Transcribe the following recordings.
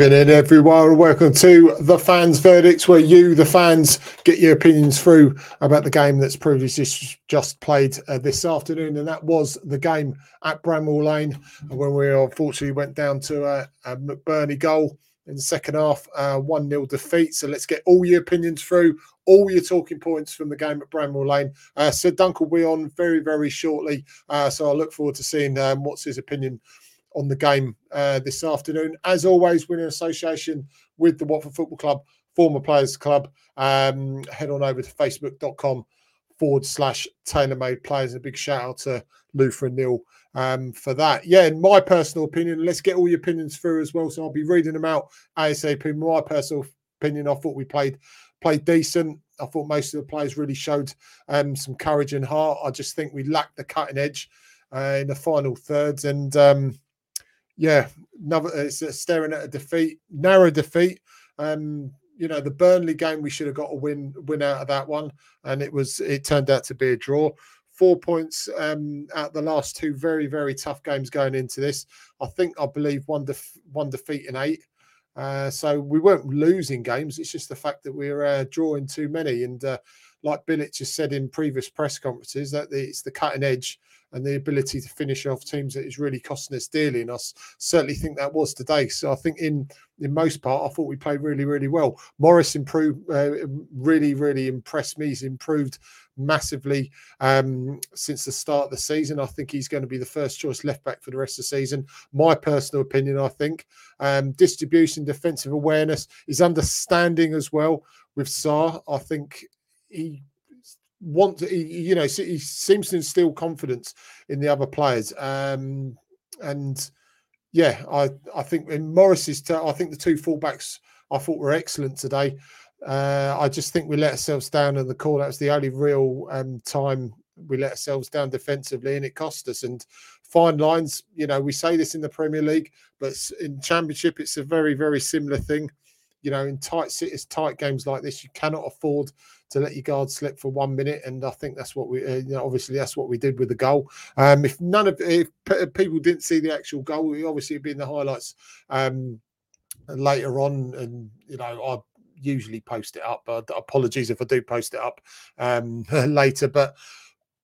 Evening, everyone. Welcome to the fans' verdicts, where you, the fans, get your opinions through about the game that's previously just played uh, this afternoon, and that was the game at Bramall Lane, when we unfortunately went down to a, a McBurnie goal in the second half, uh, one 0 defeat. So let's get all your opinions through, all your talking points from the game at Bramall Lane. Uh, Sir Dunk will be on very, very shortly, uh, so I look forward to seeing um, what's his opinion on the game uh, this afternoon. As always, we're in association with the Watford Football Club, former Players Club. Um, head on over to facebook.com forward slash tailor-made players. A big shout out to Luther and Neil um, for that. Yeah, in my personal opinion, let's get all your opinions through as well. So I'll be reading them out ASAP. My personal opinion, I thought we played played decent. I thought most of the players really showed um, some courage and heart. I just think we lacked the cutting edge uh, in the final thirds. And um, yeah, another it's staring at a defeat, narrow defeat. Um, you know, the Burnley game we should have got a win win out of that one, and it was it turned out to be a draw. Four points um, out the last two very very tough games going into this. I think I believe one def- one defeat in eight. Uh, so we weren't losing games. It's just the fact that we we're uh, drawing too many. And uh, like Bilic has said in previous press conferences, that it's the cutting edge and the ability to finish off teams that is really costing us dearly. And I certainly think that was today. So I think in in most part, I thought we played really, really well. Morris improved, uh, really, really impressed me. He's improved massively um, since the start of the season. I think he's going to be the first choice left back for the rest of the season. My personal opinion, I think, um, distribution, defensive awareness, his understanding as well with Sarr. I think he want to, you know, he seems to instill confidence in the other players. Um, and yeah, I I think in Morris's, t- I think the two fullbacks I thought were excellent today. Uh, I just think we let ourselves down in the call. That was the only real um, time we let ourselves down defensively, and it cost us. And fine lines, you know, we say this in the Premier League, but in Championship, it's a very, very similar thing. You know, in tight cities, tight games like this, you cannot afford to let your guard slip for one minute, and I think that's what we, uh, you know, obviously that's what we did with the goal. Um, if none of if people didn't see the actual goal, we obviously it'd be in the highlights um, later on, and you know I usually post it up. But apologies if I do post it up um, later. But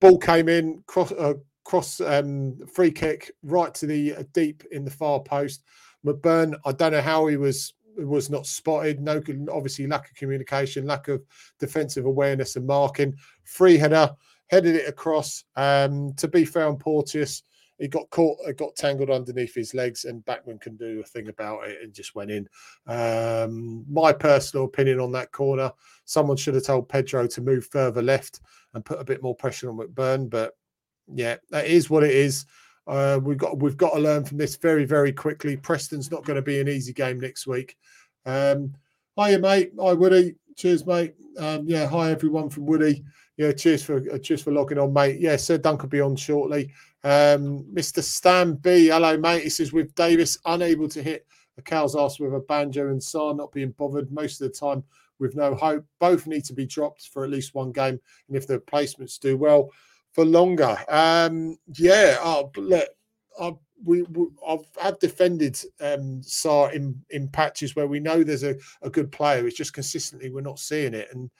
ball came in cross uh, cross um, free kick right to the uh, deep in the far post. McBurn, I don't know how he was was not spotted. No, obviously lack of communication, lack of defensive awareness and marking. Free header, headed it across. Um, to be fair on Porteous, he got caught, it got tangled underneath his legs, and Bachmann can do a thing about it and just went in. Um, my personal opinion on that corner: someone should have told Pedro to move further left and put a bit more pressure on McBurn. But yeah, that is what it is. Uh, we've got we've got to learn from this very very quickly. Preston's not going to be an easy game next week. Um, hiya, mate. Hi, Woody. Cheers, mate. Um, yeah, hi everyone from Woody. Yeah, cheers for uh, cheers for logging on, mate. Yeah, Sir Dunk will be on shortly. Um, Mr. Stan B, hello, mate. He says with Davis unable to hit a cow's ass with a banjo and Sarr not being bothered most of the time with no hope. Both need to be dropped for at least one game, and if the replacements do well, for longer. Um, yeah, oh, look, I, we, we, I've, I've defended um, Sarr in, in patches where we know there's a, a good player. It's just consistently we're not seeing it. And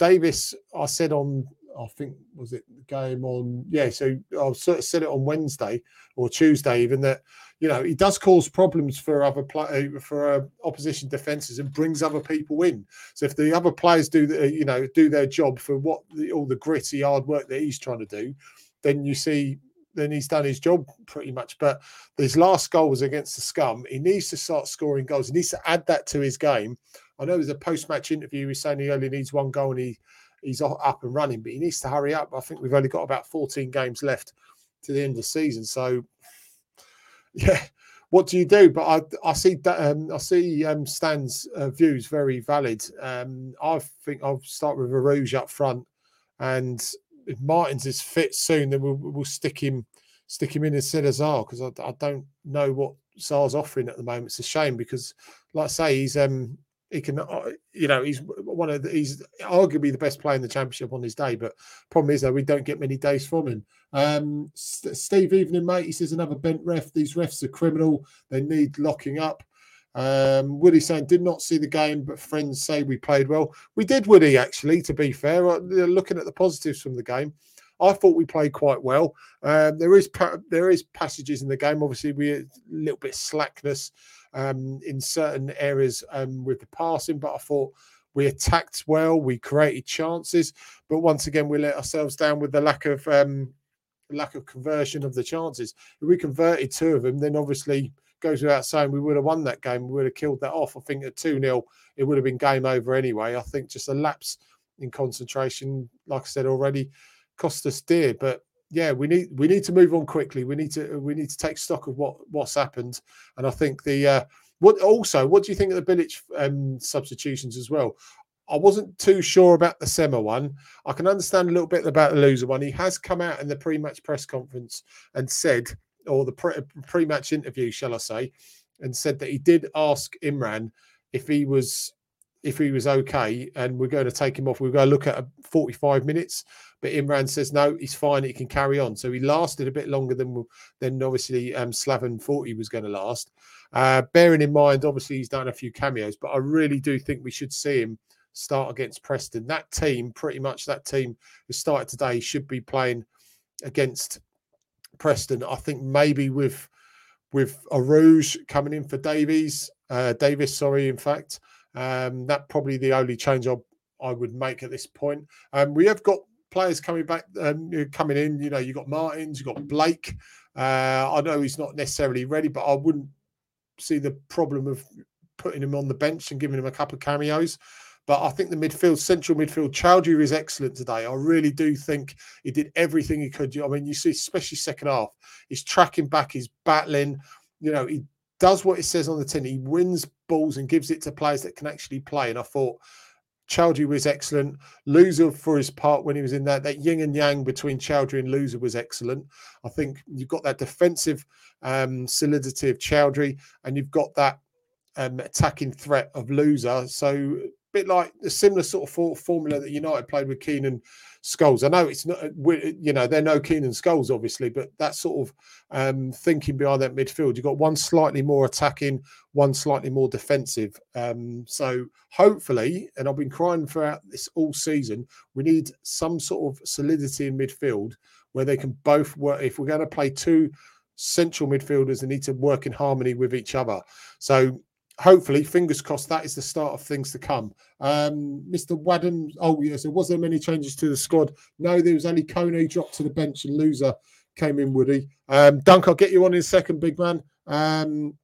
Davis, I said on, I think was it the game on, yeah. So I sort of said it on Wednesday or Tuesday, even that you know, he does cause problems for other play, uh, for uh, opposition defenses and brings other people in. So if the other players do, the, you know, do their job for what the, all the gritty hard work that he's trying to do, then you see then he's done his job pretty much. But his last goal was against the Scum. He needs to start scoring goals. He needs to add that to his game. I know there's a post-match interview. He's saying he only needs one goal and he he's up and running, but he needs to hurry up. I think we've only got about 14 games left to the end of the season. So yeah, what do you do? But I, I see that um, I see um, Stan's uh, views very valid. Um, I think I'll start with Arouge up front, and if Martins is fit soon, then we'll, we'll stick him stick him in instead of Sarr because I, I, don't know what Sarr's offering at the moment. It's a shame because, like I say, he's um he can, uh, you know, he's one of the, he's arguably the best player in the championship on his day. But problem is though, we don't get many days from him. Um, Steve Evening, mate, he says another bent ref. These refs are criminal. They need locking up. Um, Woody saying, did not see the game, but friends say we played well. We did, Woody, actually, to be fair. Uh, looking at the positives from the game, I thought we played quite well. Um, there is pa- there is passages in the game. Obviously, we a little bit slackness um, in certain areas um, with the passing, but I thought we attacked well. We created chances, but once again, we let ourselves down with the lack of um, lack of conversion of the chances. If we converted two of them, then obviously goes without saying we would have won that game. We would have killed that off. I think at 2 0, it would have been game over anyway. I think just a lapse in concentration, like I said already, cost us dear. But yeah, we need we need to move on quickly. We need to we need to take stock of what what's happened. And I think the uh, what also what do you think of the Bilic um, substitutions as well? I wasn't too sure about the Sema one. I can understand a little bit about the Louza one. He has come out in the pre-match press conference and said or the pre match interview, shall I say, and said that he did ask Imran if he was if he was okay and we're going to take him off. We're going to look at 45 minutes, but Imran says no, he's fine. He can carry on. So he lasted a bit longer than than obviously um, Slaven thought he was going to last. Uh, bearing in mind, obviously he's done a few cameos, but I really do think we should see him start against Preston. That team, pretty much that team who started today, should be playing against Preston. I think maybe with with Arouge coming in for Davies, uh, Davis, sorry, in fact, um, that probably the only change I, I would make at this point. Um, we have got players coming back, um, coming in. You know, you got Martins, you got Blake. Uh, I know he's not necessarily ready, but I wouldn't see the problem of putting him on the bench and giving him a couple of cameos. But I think the midfield, central midfield, Choudhury is excellent today. I really do think he did everything he could. I mean, you see, especially second half, he's tracking back, he's battling. You know, he does what it says on the tin. He wins balls and gives it to players that can actually play. And I thought Choudhury was excellent. Louza for his part, when he was in that, that yin and yang between Choudhury and Louza was excellent. I think you've got that defensive um, solidity of Choudhury and you've got that um, attacking threat of Louza. So bit like the similar sort of formula that United played with Keane and Scholes. I know it's not, you know, they're no Keane and Scholes, obviously, but that sort of um, thinking behind that midfield. You've got one slightly more attacking, one slightly more defensive. Um, so hopefully, and I've been crying throughout this all season, we need some sort of solidity in midfield where they can both work. If we're going to play two central midfielders, they need to work in harmony with each other. So hopefully, fingers crossed, that is the start of things to come. Um, Mr. Wadham, oh yes, there was there many changes to the squad? No, there was only Kone dropped to the bench and Louza came in. Woody, um, Dunk, I'll get you on in a second, big man. Um,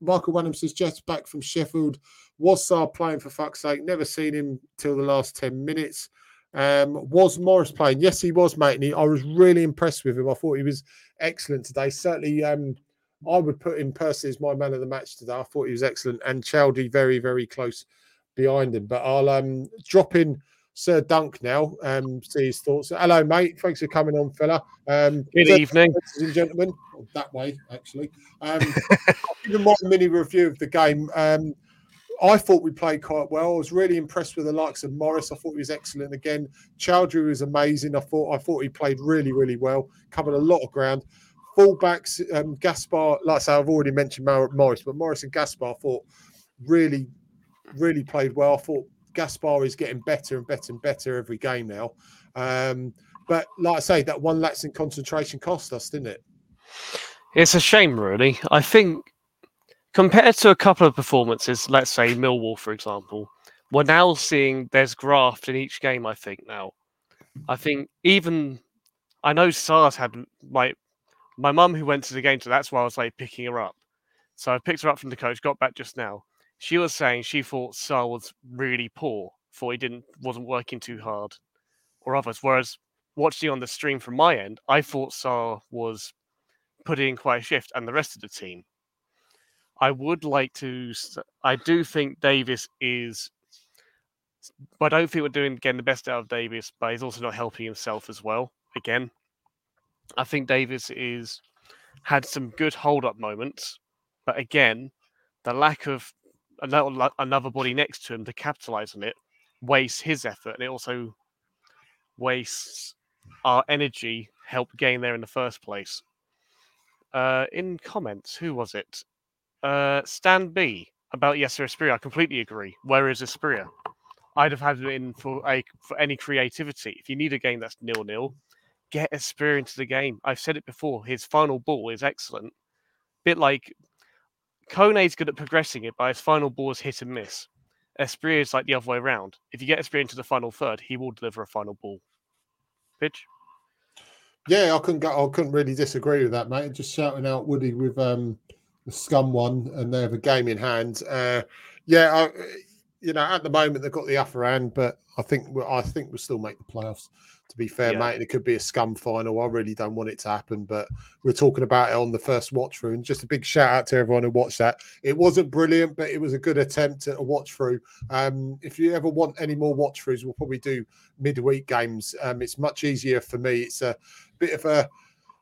Michael Wadham says Jets back from Sheffield. Was Sarr playing for fuck's sake? Never seen him till the last ten minutes. Um, was Morris playing? Yes, he was, mate. And he, I was really impressed with him. I thought he was excellent today. Certainly, um, I would put him personally as my man of the match today. I thought he was excellent, and Chelsea very, very close behind him. But I'll um, drop in Sir Dunk now. Um, see his thoughts. Hello, mate. Thanks for coming on, fella. Um, Good evening, ladies and gentlemen. Oh, that way, actually. Um, even my mini review of the game. Um, I thought we played quite well. I was really impressed with the likes of Morris. I thought he was excellent again. Choudhury was amazing. I thought I thought he played really, really well. Covered a lot of ground fullbacks, um, Gaspar, like I say, I've already mentioned Morris, but Morris and Gaspar thought really, really played well. I thought Gaspar is getting better and better and better every game now. Um, but like I say, that one lapse in concentration cost us, didn't it? It's a shame, really. I think compared to a couple of performances, let's say Millwall, for example, we're now seeing there's graft in each game. I think now, I think even I know Sars had like my mum who went to the game, so that's why I was like picking her up. So I picked her up from the coach, got back just now. She was saying she thought Sarr was really poor, thought he didn't wasn't working too hard, or others. Whereas watching on the stream from my end, I thought Sarr was putting in quite a shift, and the rest of the team. I would like to. I do think Davis is, but I don't think we're doing again the best out of Davis. But he's also not helping himself as well. Again, I think Davis is had some good hold up moments, but again, the lack of another, body next to him to capitalize on it wastes his effort, and it also wastes our energy help gain there in the first place. Uh, in comments, who was it? Uh, Stan B. about Yaser Asprilla, I completely agree. Where is Asprilla? I'd have had him in for a for any creativity. If you need a game that's nil nil, get Asprilla into the game. I've said it before. His final ball is excellent. Bit like Kone's good at progressing it, but his final ball is hit and miss. Asprilla is like the other way around. If you get Asprilla into the final third, he will deliver a final ball. Pitch. Yeah, I couldn't go, I couldn't really disagree with that, mate. Just shouting out Woody with um, the scum one, and they have a game in hand. Uh, yeah, I, you know, at the moment they've got the upper hand, but I think I think we'll still make the playoffs. To be fair, yeah. mate, and it could be a scum final. I really don't want it to happen, but we're talking about it on the first watch through. And just a big shout out to everyone who watched that. It wasn't brilliant, but it was a good attempt at a watch through. Um, if you ever want any more watch throughs, we'll probably do midweek games. Um, it's much easier for me. It's a bit of a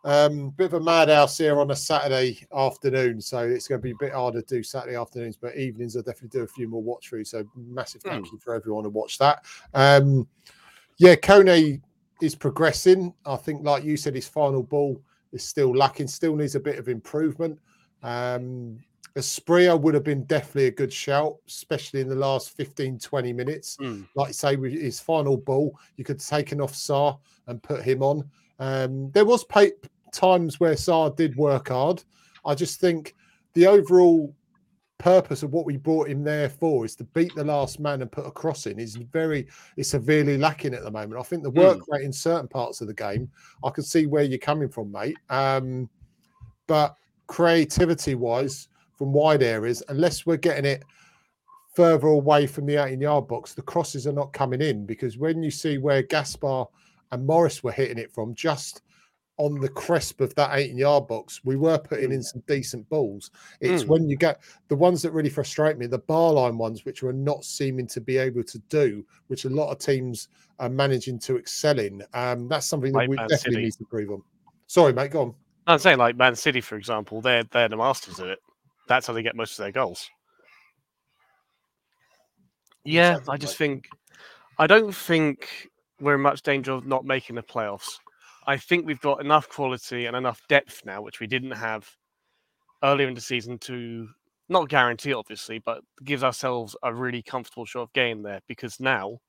um, bit of a madhouse here on a Saturday afternoon, so it's going to be a bit harder to do Saturday afternoons, but evenings I'll definitely do a few more watch throughs. So massive thank mm. you for everyone who watched that. Um, yeah, Kone is progressing. I think, like you said, his final ball is still lacking, still needs a bit of improvement. Um, Asprilla would have been definitely a good shout, especially in the last 15, 20 minutes. Mm. Like you say, with his final ball, you could have taken off Sarr and put him on. Um, there was pay- times where Sarr did work hard. I just think the overall purpose of what we brought him there for is to beat the last man and put a cross in is very is severely lacking at the moment. I think the work mm. rate in certain parts of the game, I can see where you're coming from, mate. Um, but creativity wise, from wide areas, unless we're getting it further away from the 18 yard box, the crosses are not coming in because when you see where Gaspar and Morris were hitting it from just on the crisp of that 18 yard box, we were putting in mm. some decent balls. It's mm. when you get the ones that really frustrate me, the bar line ones, which we're not seeming to be able to do, which a lot of teams are managing to excel in. Um, that's something that like we Man definitely City. need to improve on. Sorry, mate, go on. I'm saying like Man City, for example, they're they're the masters of it. That's how they get most of their goals. Yeah, I just think I don't think we're in much danger of not making the playoffs. I think we've got enough quality and enough depth now, which we didn't have earlier in the season to not guarantee, obviously, but gives ourselves a really comfortable shot of game there because now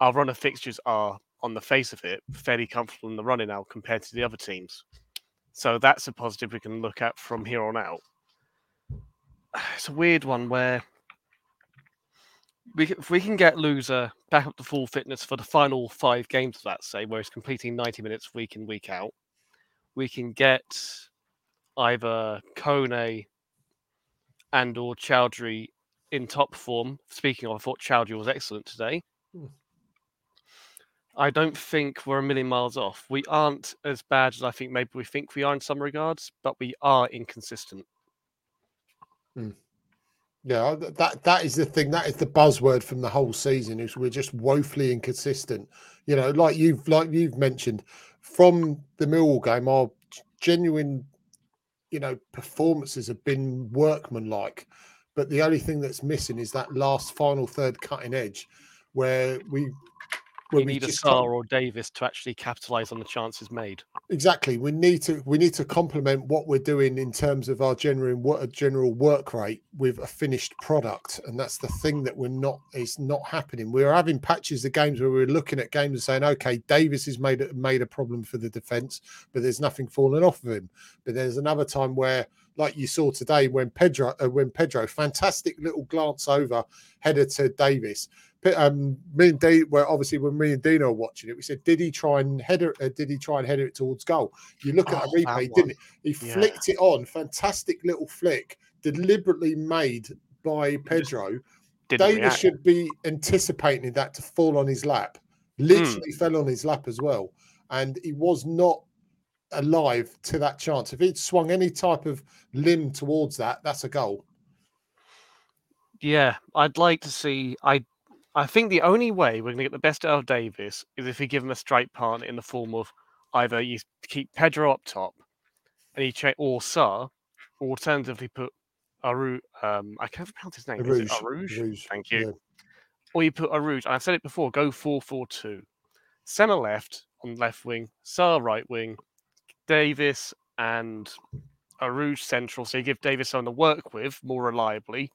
our run of fixtures are, on the face of it, fairly comfortable in the running now compared to the other teams. So that's a positive we can look at from here on out. It's a weird one where we if we can get Louza back up to full fitness for the final five games of that, say, where he's completing 90 minutes week in, week out, we can get either Kone and or Choudhury in top form. Speaking of, I thought Choudhury was excellent today. Hmm. I don't think we're a million miles off. We aren't as bad as I think maybe we think we are in some regards, but we are inconsistent. Hmm. Yeah, that that is the thing. That is the buzzword from the whole season. Is we're just woefully inconsistent. You know, like you've like you've mentioned from the Millwall game, our genuine, you know, performances have been workmanlike. But the only thing that's missing is that last final third cutting edge, where we we need a Sarr or Davis to actually capitalize on the chances made. Exactly. We need to we need to complement what we're doing in terms of our general what a general work rate with a finished product, and that's the thing that we're not is not happening. We're having patches of games where we're looking at games and saying, okay, Davis has made a, made a problem for the defense, but there's nothing falling off of him. But there's another time where like you saw today when Pedro, uh, when Pedro, fantastic little glance over header to Davis um, me and Dino, well, obviously when me and Dino were watching it, we said, did he try and header? Uh, did he try and header it towards goal? You look at oh, a replay, didn't he? He yeah. flicked it on, fantastic little flick, deliberately made by Pedro. Davis should be anticipating that to fall on his lap. Literally mm. fell on his lap as well, and he was not alive to that chance. If he'd swung any type of limb towards that, that's a goal. Yeah, I'd like to see. I I think the only way we're going to get the best out of Davis is if we give him a straight partner in the form of either you keep Pedro up top and he cha- or Sarr, or alternatively put Aru. Um, I can't pronounce his name. Arouge. Is it Arouge? Arouge. Thank you. Yeah. Or you put Arouge, and I've said it before. Go four four two, centre left on left wing, Sarr right wing, Davis and Arouge central. So you give Davis something to work with more reliably,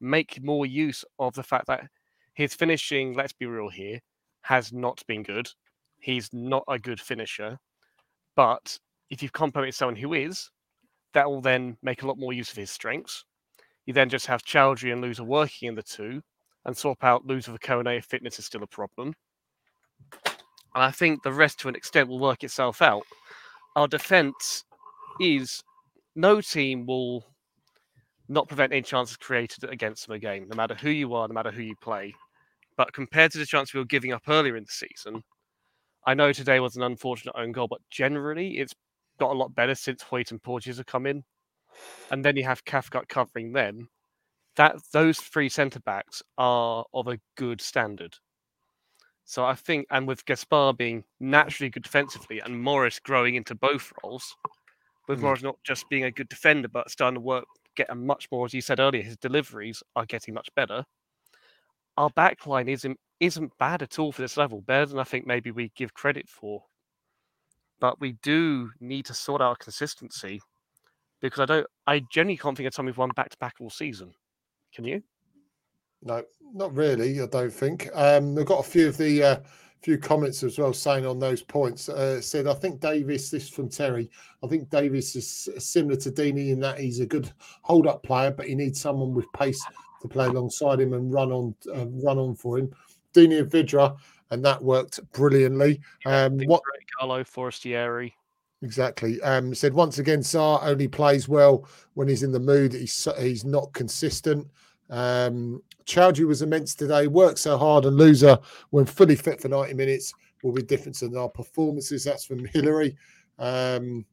make more use of the fact that his finishing, let's be real here, has not been good. He's not a good finisher. But if you've complimented someone who is, that will then make a lot more use of his strengths. You then just have Choudhury and Louza working in the two and swap out Louza for Kone if fitness is still a problem. And I think the rest to an extent will work itself out. Our defense is no team will not prevent any chances created against them again, no matter who you are, no matter who you play. But compared to the chance we were giving up earlier in the season, I know today was an unfortunate own goal, but generally it's got a lot better since Hoyt and Porteous have come in. And then you have Cathcart covering them. That those three centre backs are of a good standard. So I think, and with Gaspar being naturally good defensively and Morris growing into both roles, with mm. Morris not just being a good defender but starting to work, get a much more, as you said earlier, his deliveries are getting much better. Our backline isn't isn't bad at all for this level, better than I think maybe we give credit for. But we do need to sort out consistency because I don't. I genuinely can't think of time we've won back to back all season. Can you? No, not really. I don't think. Um, we've got a few of the uh, few comments as well saying on those points. Uh, said I think Davis. This from Terry. I think Davis is similar to Deeney in that he's a good hold up player, but he needs someone with pace to play alongside him and run on uh, run on for him. Deeney and Vydra, and that worked brilliantly. Um, what Carlo Forestieri. Exactly. Um, said once again, Sarr only plays well when he's in the mood. He's he's not consistent. Um, Choudhury was immense today. Worked so hard, and Louza when fully fit for ninety minutes will be different in our performances. That's from Hillary. Um,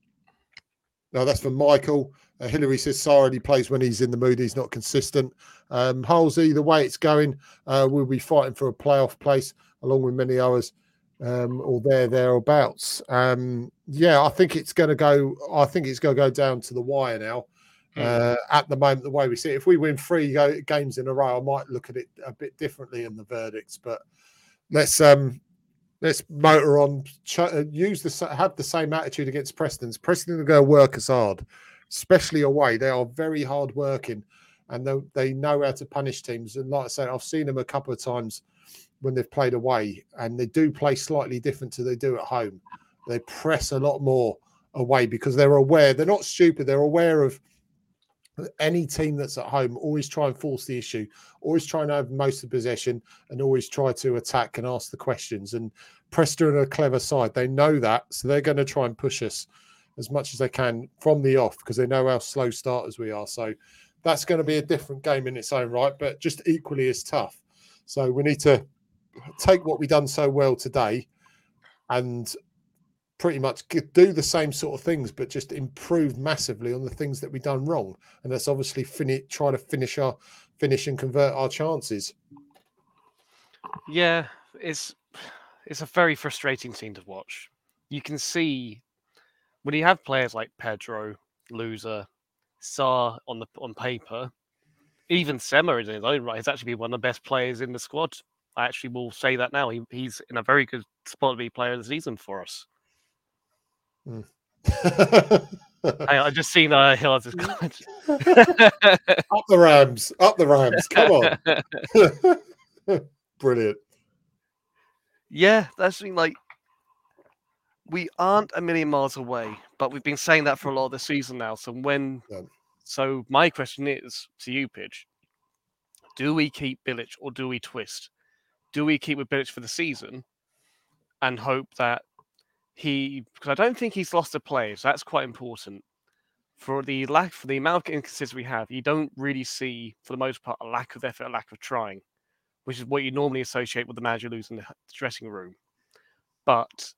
no, that's from Michael. Uh, Hillary says only plays when he's in the mood. He's not consistent. Um, Halsey, the way it's going, uh, we'll be fighting for a playoff place along with many others um, or there thereabouts. Um, yeah, I think it's going to go. I think it's going to go down to the wire now. Mm. Uh, at the moment, the way we see it, if we win three go- games in a row, I might look at it a bit differently in the verdicts. But let's um, let's motor on. Uh, use the have the same attitude against Preston's. Preston are going to work as hard, especially away. They are very hard working, and they, they know how to punish teams. And like I said, I've seen them a couple of times when they've played away, and they do play slightly different to they do at home. They press a lot more away because they're aware. They're not stupid. They're aware of any team that's at home. Always try and force the issue. Always try and have most of the possession, and always try to attack and ask the questions. And Preston are a clever side. They know that, so they're going to try and push us as much as they can from the off because they know how slow starters we are. So that's going to be a different game in its own right, but just equally as tough. So we need to take what we've done so well today and pretty much do the same sort of things, but just improve massively on the things that we've done wrong. And that's obviously finish, try to finish our finish and convert our chances. Yeah, it's it's a very frustrating scene to watch. You can see when you have players like Pedro, Louza, Sarr on the on paper, even Sema is in his own right has actually been one of the best players in the squad I actually will say that now. He, he's in a very good spot to be player of the season for us. Mm. I, I just seen uh, Hill as his comment. up the Rams, up the Rams. Come on, brilliant. Yeah, that's been like we aren't a million miles away, but we've been saying that for a lot of the season now. So when, yeah. so my question is to you, Pitch: Do we keep Bilic or do we twist? do we keep with Bilic for the season and hope that he because I don't think he's lost a play, so that's quite important. For the lack for the amount of inconsistency we have, you don't really see, for the most part, a lack of effort, a lack of trying, which is what you normally associate with the manager losing the dressing room. But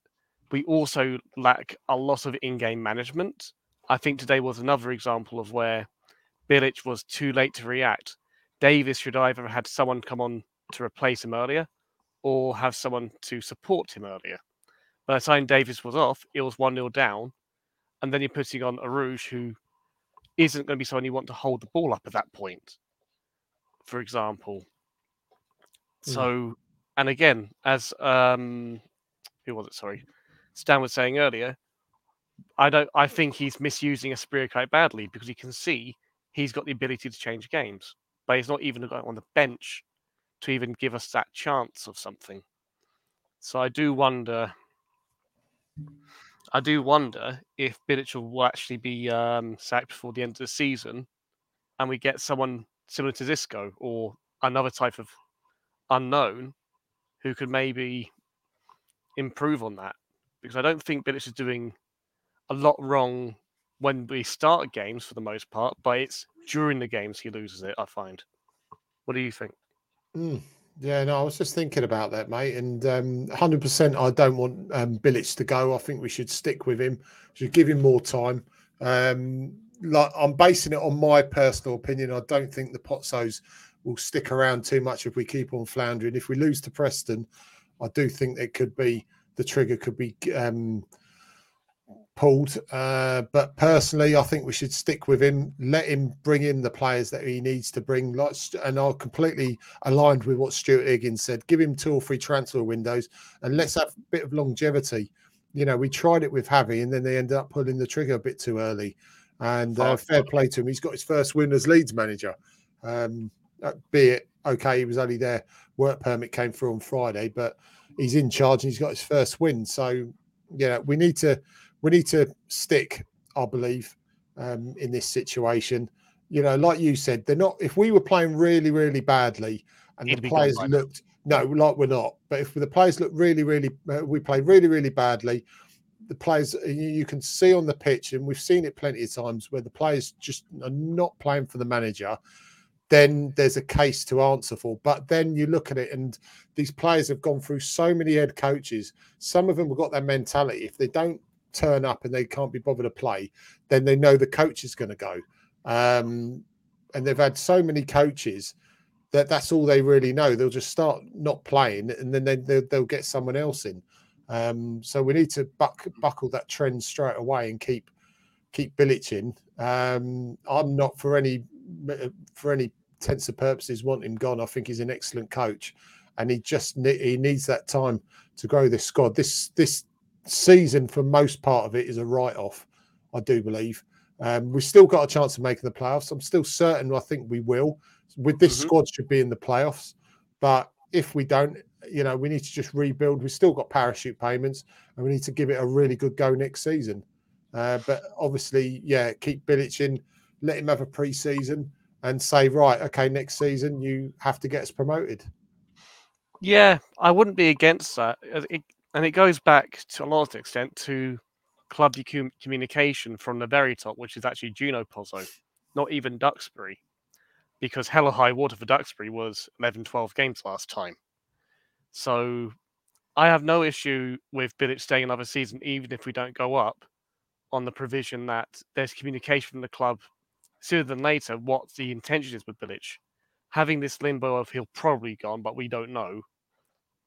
we also lack a lot of in-game management. I think today was another example of where Bilic was too late to react. Davis should either have had someone come on to replace him earlier or have someone to support him earlier. By the time Davis was off, it was 1 0 down. And then you're putting on Arouge, who isn't going to be someone you want to hold the ball up at that point, for example. So, and again, as um, who was it? Sorry, Stan was saying earlier, I don't. I think he's misusing Asprilla quite badly because he can see he's got the ability to change games. but he's not even on the bench to even give us that chance of something. So I do wonder. I do wonder if Bilic will actually be um, sacked before the end of the season, and we get someone similar to Xisco or another type of unknown who could maybe improve on that. Because I don't think Bilic is doing a lot wrong when we start games for the most part, but it's during the games he loses it. I find. What do you think? Mm, yeah, no, I was just thinking about that, mate. And um, 100%, I don't want um, to go. I think we should stick with him. Should give him more time. Um, like I'm basing it on my personal opinion. I don't think the Pozzos will stick around too much if we keep on floundering. If we lose to Preston, I do think it could be the trigger could be um, pulled. Uh, but personally, I think we should stick with him. Let him bring in the players that he needs to bring. Like, and I'm completely aligned with what Stuart Higgins said. Give him two or three transfer windows, and let's have a bit of longevity. You know, we tried it with Javi, and then they ended up pulling the trigger a bit too early. And uh, fair play to him. He's got his first win as Leeds manager. Um, be it okay, he was only there. Work permit came through on Friday, but he's in charge and he's got his first win. So, yeah, we need to we need to stick, I believe, um, in this situation. You know, like you said, they're not. If we were playing really, really badly, and He'd the players looked no, like we're not. But if the players look really, really, uh, we play really, really badly. The players uh, you, you can see on the pitch, and we've seen it plenty of times where the players just are not playing for the manager. Then there's a case to answer for. But then you look at it, and these players have gone through so many head coaches. Some of them have got their mentality. If they don't turn up and they can't be bothered to play, then they know the coach is going to go. Um, and they've had so many coaches that that's all they really know. They'll just start not playing, and then they, they'll, they'll get someone else in. Um, so we need to buck, buckle that trend straight away and keep keep Bilic in. Um, I'm not for any for any tense of purposes want him gone. I think he's an excellent coach, and he just he needs that time to grow this squad. This this season, for most part of it, is a write off. I do believe. Um, we've still got a chance of making the playoffs. I'm still certain. I think we will. With this mm-hmm. squad, should be in the playoffs. But if we don't, you know, we need to just rebuild. We've still got parachute payments, and we need to give it a really good go next season. Uh, but obviously, yeah, keep Bilic in, let him have a pre-season, and say, right, okay, next season you have to get us promoted. Yeah, I wouldn't be against that. It, and it goes back to a large extent to club communication from the very top, which is actually Gino Pozzo, not even Duxbury, because hella high water for Duxbury was 11, 12 games last time. So I have no issue with Bilic staying another season, even if we don't go up, on the provision that there's communication from the club sooner than later what the intention is with Bilic. Having this limbo of he'll probably gone, but we don't know,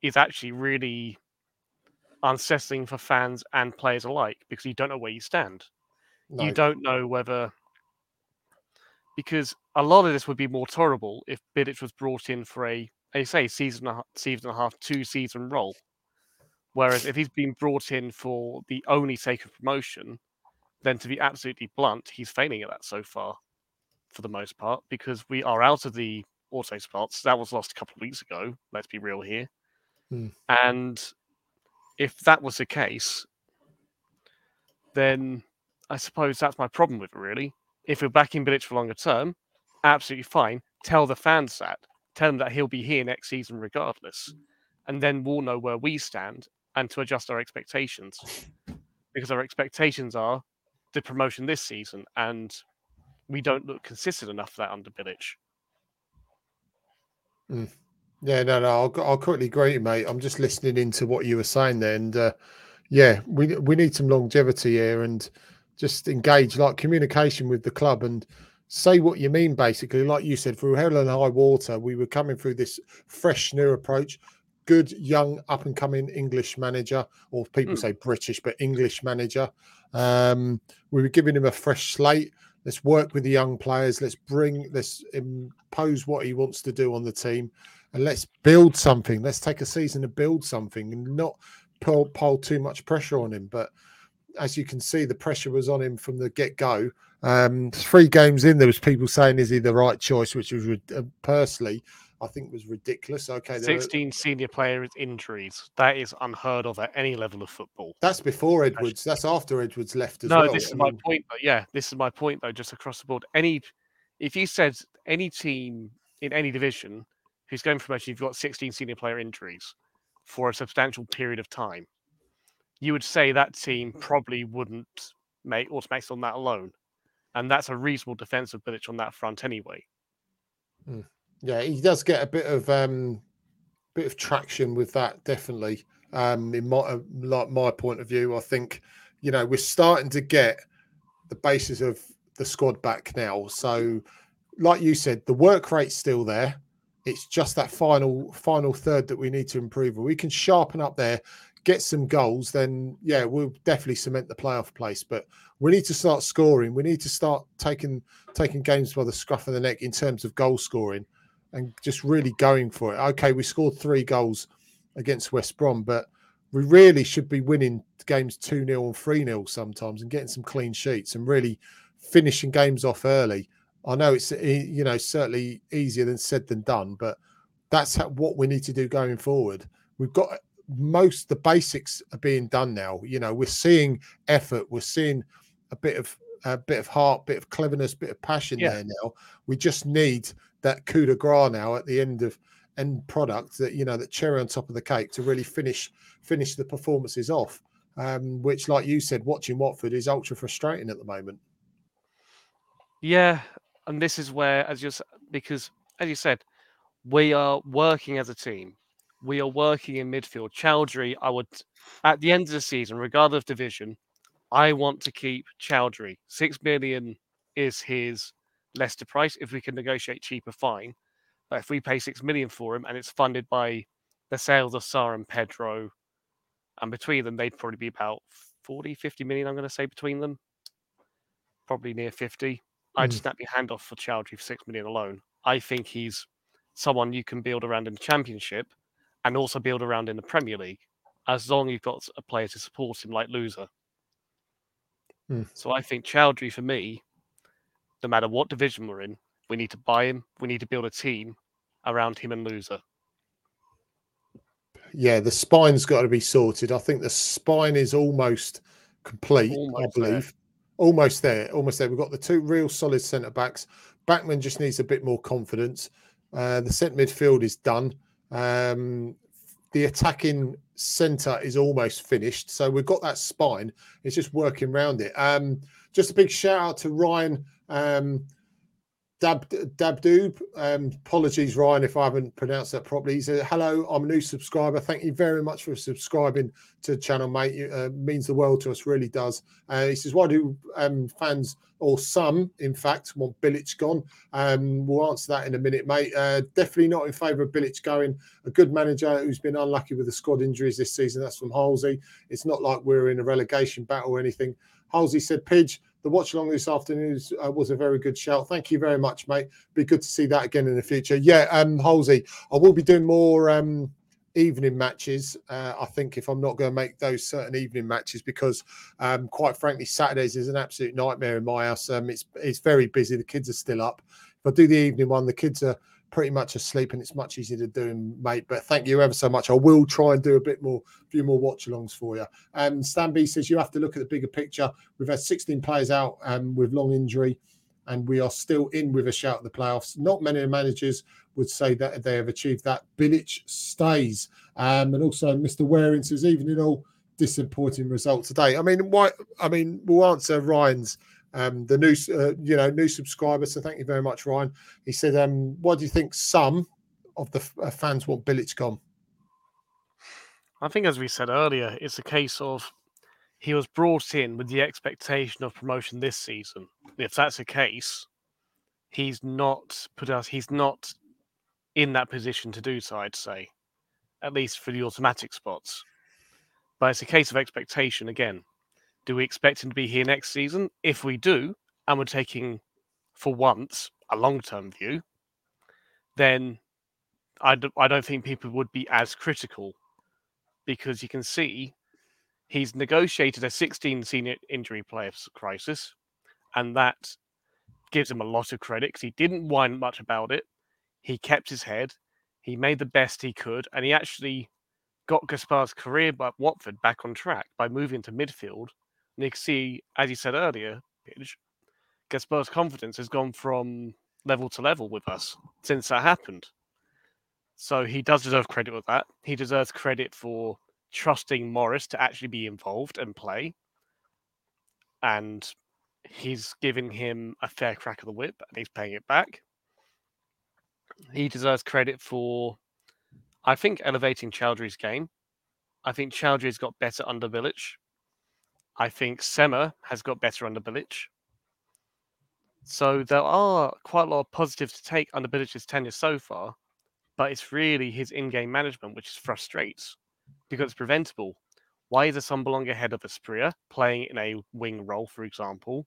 is actually really unsettling for fans and players alike because you don't know where you stand. No. You don't know whether because a lot of this would be more tolerable if Bilic was brought in for a, I say, season and a half, season and a half, two season role. Whereas if he's been brought in for the only sake of promotion, then to be absolutely blunt, he's failing at that so far, for the most part, because we are out of the auto spots. That was lost a couple of weeks ago. Let's be real here. Hmm. And if that was the case, then I suppose that's my problem with it, really. If we're backing Bilic for longer term, absolutely fine. Tell the fans that. Tell them that he'll be here next season regardless. And then we'll know where we stand and to adjust our expectations. Because our expectations are the promotion this season, and we don't look consistent enough for that under Bilic. Mm. Yeah, no, no, I'll, I'll quickly agree, mate. I'm just listening into what you were saying there, and uh, yeah, we we need some longevity here, and just engage like communication with the club and say what you mean. Basically, like you said, through hell and high water, we were coming through this fresh new approach. Good young up and coming English manager, or people mm. say British, but English manager. Um, we were giving him a fresh slate. Let's work with the young players. Let's bring, let's impose what he wants to do on the team and let's build something. Let's take a season to build something and not pile, pile too much pressure on him. But as you can see, the pressure was on him from the get go, Um, three games in, there was people saying, "Is he the right choice?" Which was uh, personally, I think was ridiculous. Okay, sixteen are... senior players injuries. That is unheard of at any level of football. That's before Edwards. That's after Edwards left as no, well. No, this is I mean... my point. Though. Yeah, this is my point though. Just across the board, any if you said any team in any division who's going for promotion, you've got sixteen senior player injuries for a substantial period of time. You would say that team probably wouldn't make automatics on that alone and that's a reasonable defensive Bilic on that front anyway. Mm. Yeah, he does get a bit of um, bit of traction with that, definitely. Um, in my uh, like my point of view, I think you know we're starting to get the basis of the squad back now. So, like you said, the work rate's still there. It's just that final final third that we need to improve. We can sharpen up there, get some goals, then yeah, we'll definitely cement the playoff place. But we need to start scoring. We need to start taking taking games by the scruff of the neck in terms of goal scoring and just really going for it. Okay, we scored three goals against West Brom, but we really should be winning games 2 0 and 3 0 sometimes and getting some clean sheets and really finishing games off early. I know it's eh, you know certainly easier than said than done, but that's what we need to do going forward. We've got eh, most the basics are being done now. You know, we're seeing effort, we're seeing a bit of a bit of heart, bit of cleverness, bit of passion yeah. there now. We just need that coup de grace now at the end of end product that you know that cherry on top of the cake to really finish finish the performances off. Um, which, like you said, watching Watford is ultra frustrating at the moment. Yeah, and this is where, as you because as you said, we are working as a team we are working in midfield. Choudhury, I would, at the end of the season, regardless of division, I want to keep Choudhury. Six million is his Leicester price. If we can negotiate cheaper, fine. But if we pay six million for him and it's funded by the sales of Sarr and Pedro, and between them, they'd probably be about 40, 50 million, I'm going to say, between them. Probably near 50. Mm. I'd snap your hand off for Choudhury for six million alone. I think he's someone you can build around in the championship and also build around in the Premier League, as long as you've got a player to support him like Louza. Hmm. So I think Choudhury, for me, no matter what division we're in, we need to buy him. We need to build a team around him and Louza. Yeah, the spine's got to be sorted. I think the spine is almost complete, almost I believe. There. Almost there, almost there. We've got the two real solid centre backs. Bachmann just needs a bit more confidence. Uh, the centre midfield is done. Um, the attacking centre is almost finished. So we've got that spine. It's just working around it. Um, just a big shout out to Ryan. Um, Dab Dabdoob. Um, apologies, Ryan, if I haven't pronounced that properly. He said, "Hello, I'm a new subscriber. Thank you very much for subscribing to the channel, mate. It uh, means the world to us, really does." Uh, he says, "Why do um, fans or some, in fact, want Bilic gone?" Um, we'll answer that in a minute, mate. Uh, definitely not in favour of Bilic going. A good manager who's been unlucky with the squad injuries this season. That's from Halsey. It's not like we're in a relegation battle or anything. Halsey said, "Pidge." The watch along this afternoon was, uh, was, a very good shout. Thank you very much, mate. Be good to see that again in the future. Yeah, um, Halsey, I will be doing more um, evening matches. Uh, I think if I'm not going to make those certain evening matches, because um, quite frankly, Saturdays is an absolute nightmare in my house. Um, it's it's very busy. The kids are still up. If I do the evening one, the kids are pretty much asleep and it's much easier to do, mate. But thank you ever so much. I will try and do a bit more, a few more watch alongs for you. Um, Stan B says you have to look at the bigger picture. We've had 16 players out um, with long injury, and we are still in with a shout at the playoffs. Not many managers would say that they have achieved that. Bilic stays. Um, and also Mr. Waring says, even in all disappointing results today. I mean, why? I mean, we'll answer Ryan's um, the new, uh, you know, new subscriber. So thank you very much, Ryan. He said, um, "What do you think? Some of the uh, fans want Bilic gone." I think, as we said earlier, it's a case of he was brought in with the expectation of promotion this season. If that's the case, he's not put us. He's not in that position to do so. I'd say, at least for the automatic spots. But it's a case of expectation again. Do we expect him to be here next season? If we do, and we're taking for once a long term view, then I d- I don't think people would be as critical because you can see he's negotiated a 16 senior injury players crisis and that gives him a lot of credit because he didn't whine much about it. He kept his head. He made the best he could, and he actually got Gaspar's career at Watford back on track by moving to midfield. You can see, as you said earlier, Pidge, Gaspar's confidence has gone from level to level with us since that happened. So he does deserve credit with that. He deserves credit for trusting Morris to actually be involved and play. And he's giving him a fair crack of the whip and he's paying it back. He deserves credit for, I think, elevating Choudhury's game. I think Choudhury's got better under Bilic. I think Sema has got better under Bilic. So there are quite a lot of positives to take under Bilic's tenure so far, but it's really his in-game management which frustrates because it's preventable. Why is Assombalonga ahead of Asprilla playing in a wing role, for example?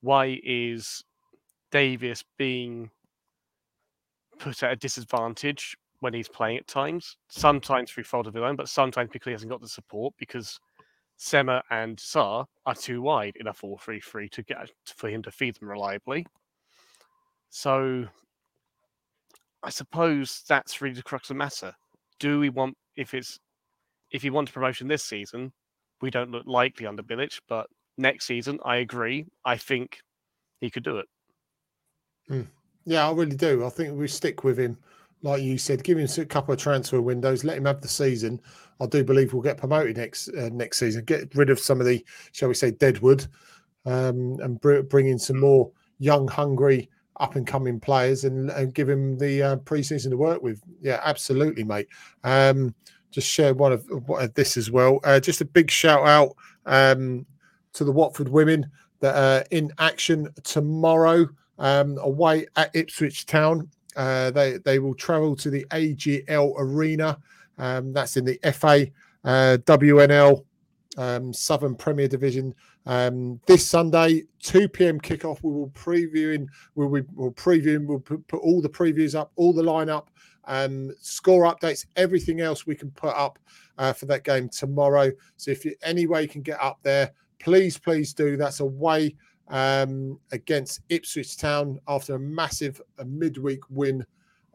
Why is Davis being put at a disadvantage when he's playing at times? Sometimes through fault of his own, but sometimes because he hasn't got the support because Sema and Sarr are too wide in a 4-3-3 to get for him to feed them reliably. So I suppose that's really the crux of the matter. Do we want if it's if he wants promotion this season, we don't look likely under Bilic, but next season, I agree. I think he could do it. Mm. Yeah, I really do. I think we stick with him, like you said. Give him a couple of transfer windows. Let him have the season. I do believe we'll get promoted next uh, next season. Get rid of some of the, shall we say, deadwood, um, and br- bring in some more young, hungry, up and coming players, and, and give him the uh, preseason to work with. Yeah, absolutely, mate. Um, just share one of, of this as well. Uh, just a big shout out um, to the Watford women that are in action tomorrow um, away at Ipswich Town. Uh, they they will travel to the AGL Arena. Um, that's in the FA uh, WNL um, Southern Premier Division. Um, this Sunday, 2 p.m. kickoff. We will previewing. We'll, we'll previewing. We'll put, put all the previews up, all the lineup, um, score updates, everything else we can put up uh, for that game tomorrow. So if you any way you can get up there, please, please do. That's away um, against Ipswich Town after a massive a midweek win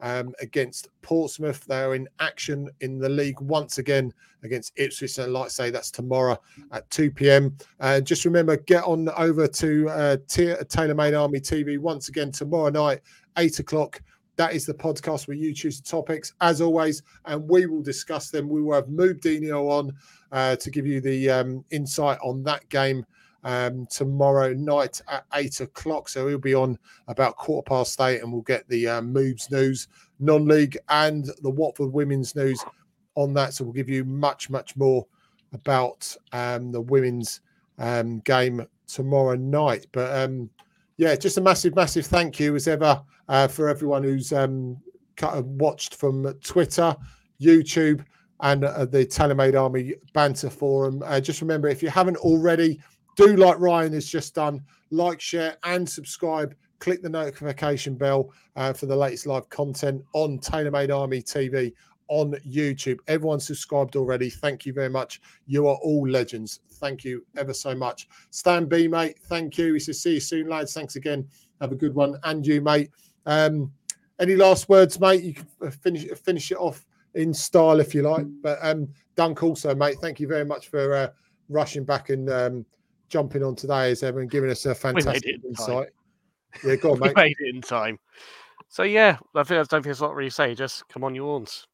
um, against Portsmouth. They're in action in the league once again against Ipswich. And like I say, that's tomorrow at 2 p.m. Uh, just remember, get on over to uh, Taylor Made Army TV once again tomorrow night, 8 o'clock. That is the podcast where you choose the topics, as always, and we will discuss them. We will have Moobdino on uh, to give you the um, insight on that game um, tomorrow night at eight o'clock. So he'll be on about quarter past eight, and we'll get the um, moves news, non-league, and the Watford women's news on that. So we'll give you much, much more about um, the women's um, game tomorrow night. But um, yeah, just a massive, massive thank you as ever uh, for everyone who's um, watched from Twitter, YouTube, and uh, the Tailor-Made Army Banter Forum. Uh, just remember, if you haven't already, do like Ryan has just done, like, share, and subscribe. Click the notification bell uh, for the latest live content on Tailor-Made Army TV on YouTube. Everyone subscribed already. Thank you very much. You are all legends. Thank you ever so much. Stan B, mate. Thank you. He says, see you soon, lads. Thanks again. Have a good one. And you, mate. Um, any last words, mate? You can uh, finish finish it off in style if you like. But um, Dunk also, mate. Thank you very much for uh, rushing back and um, jumping on today as ever and giving us a fantastic insight. Yeah, go on, made it in time. So yeah, I think I don't think there's a lot really say. Just come on, you horns.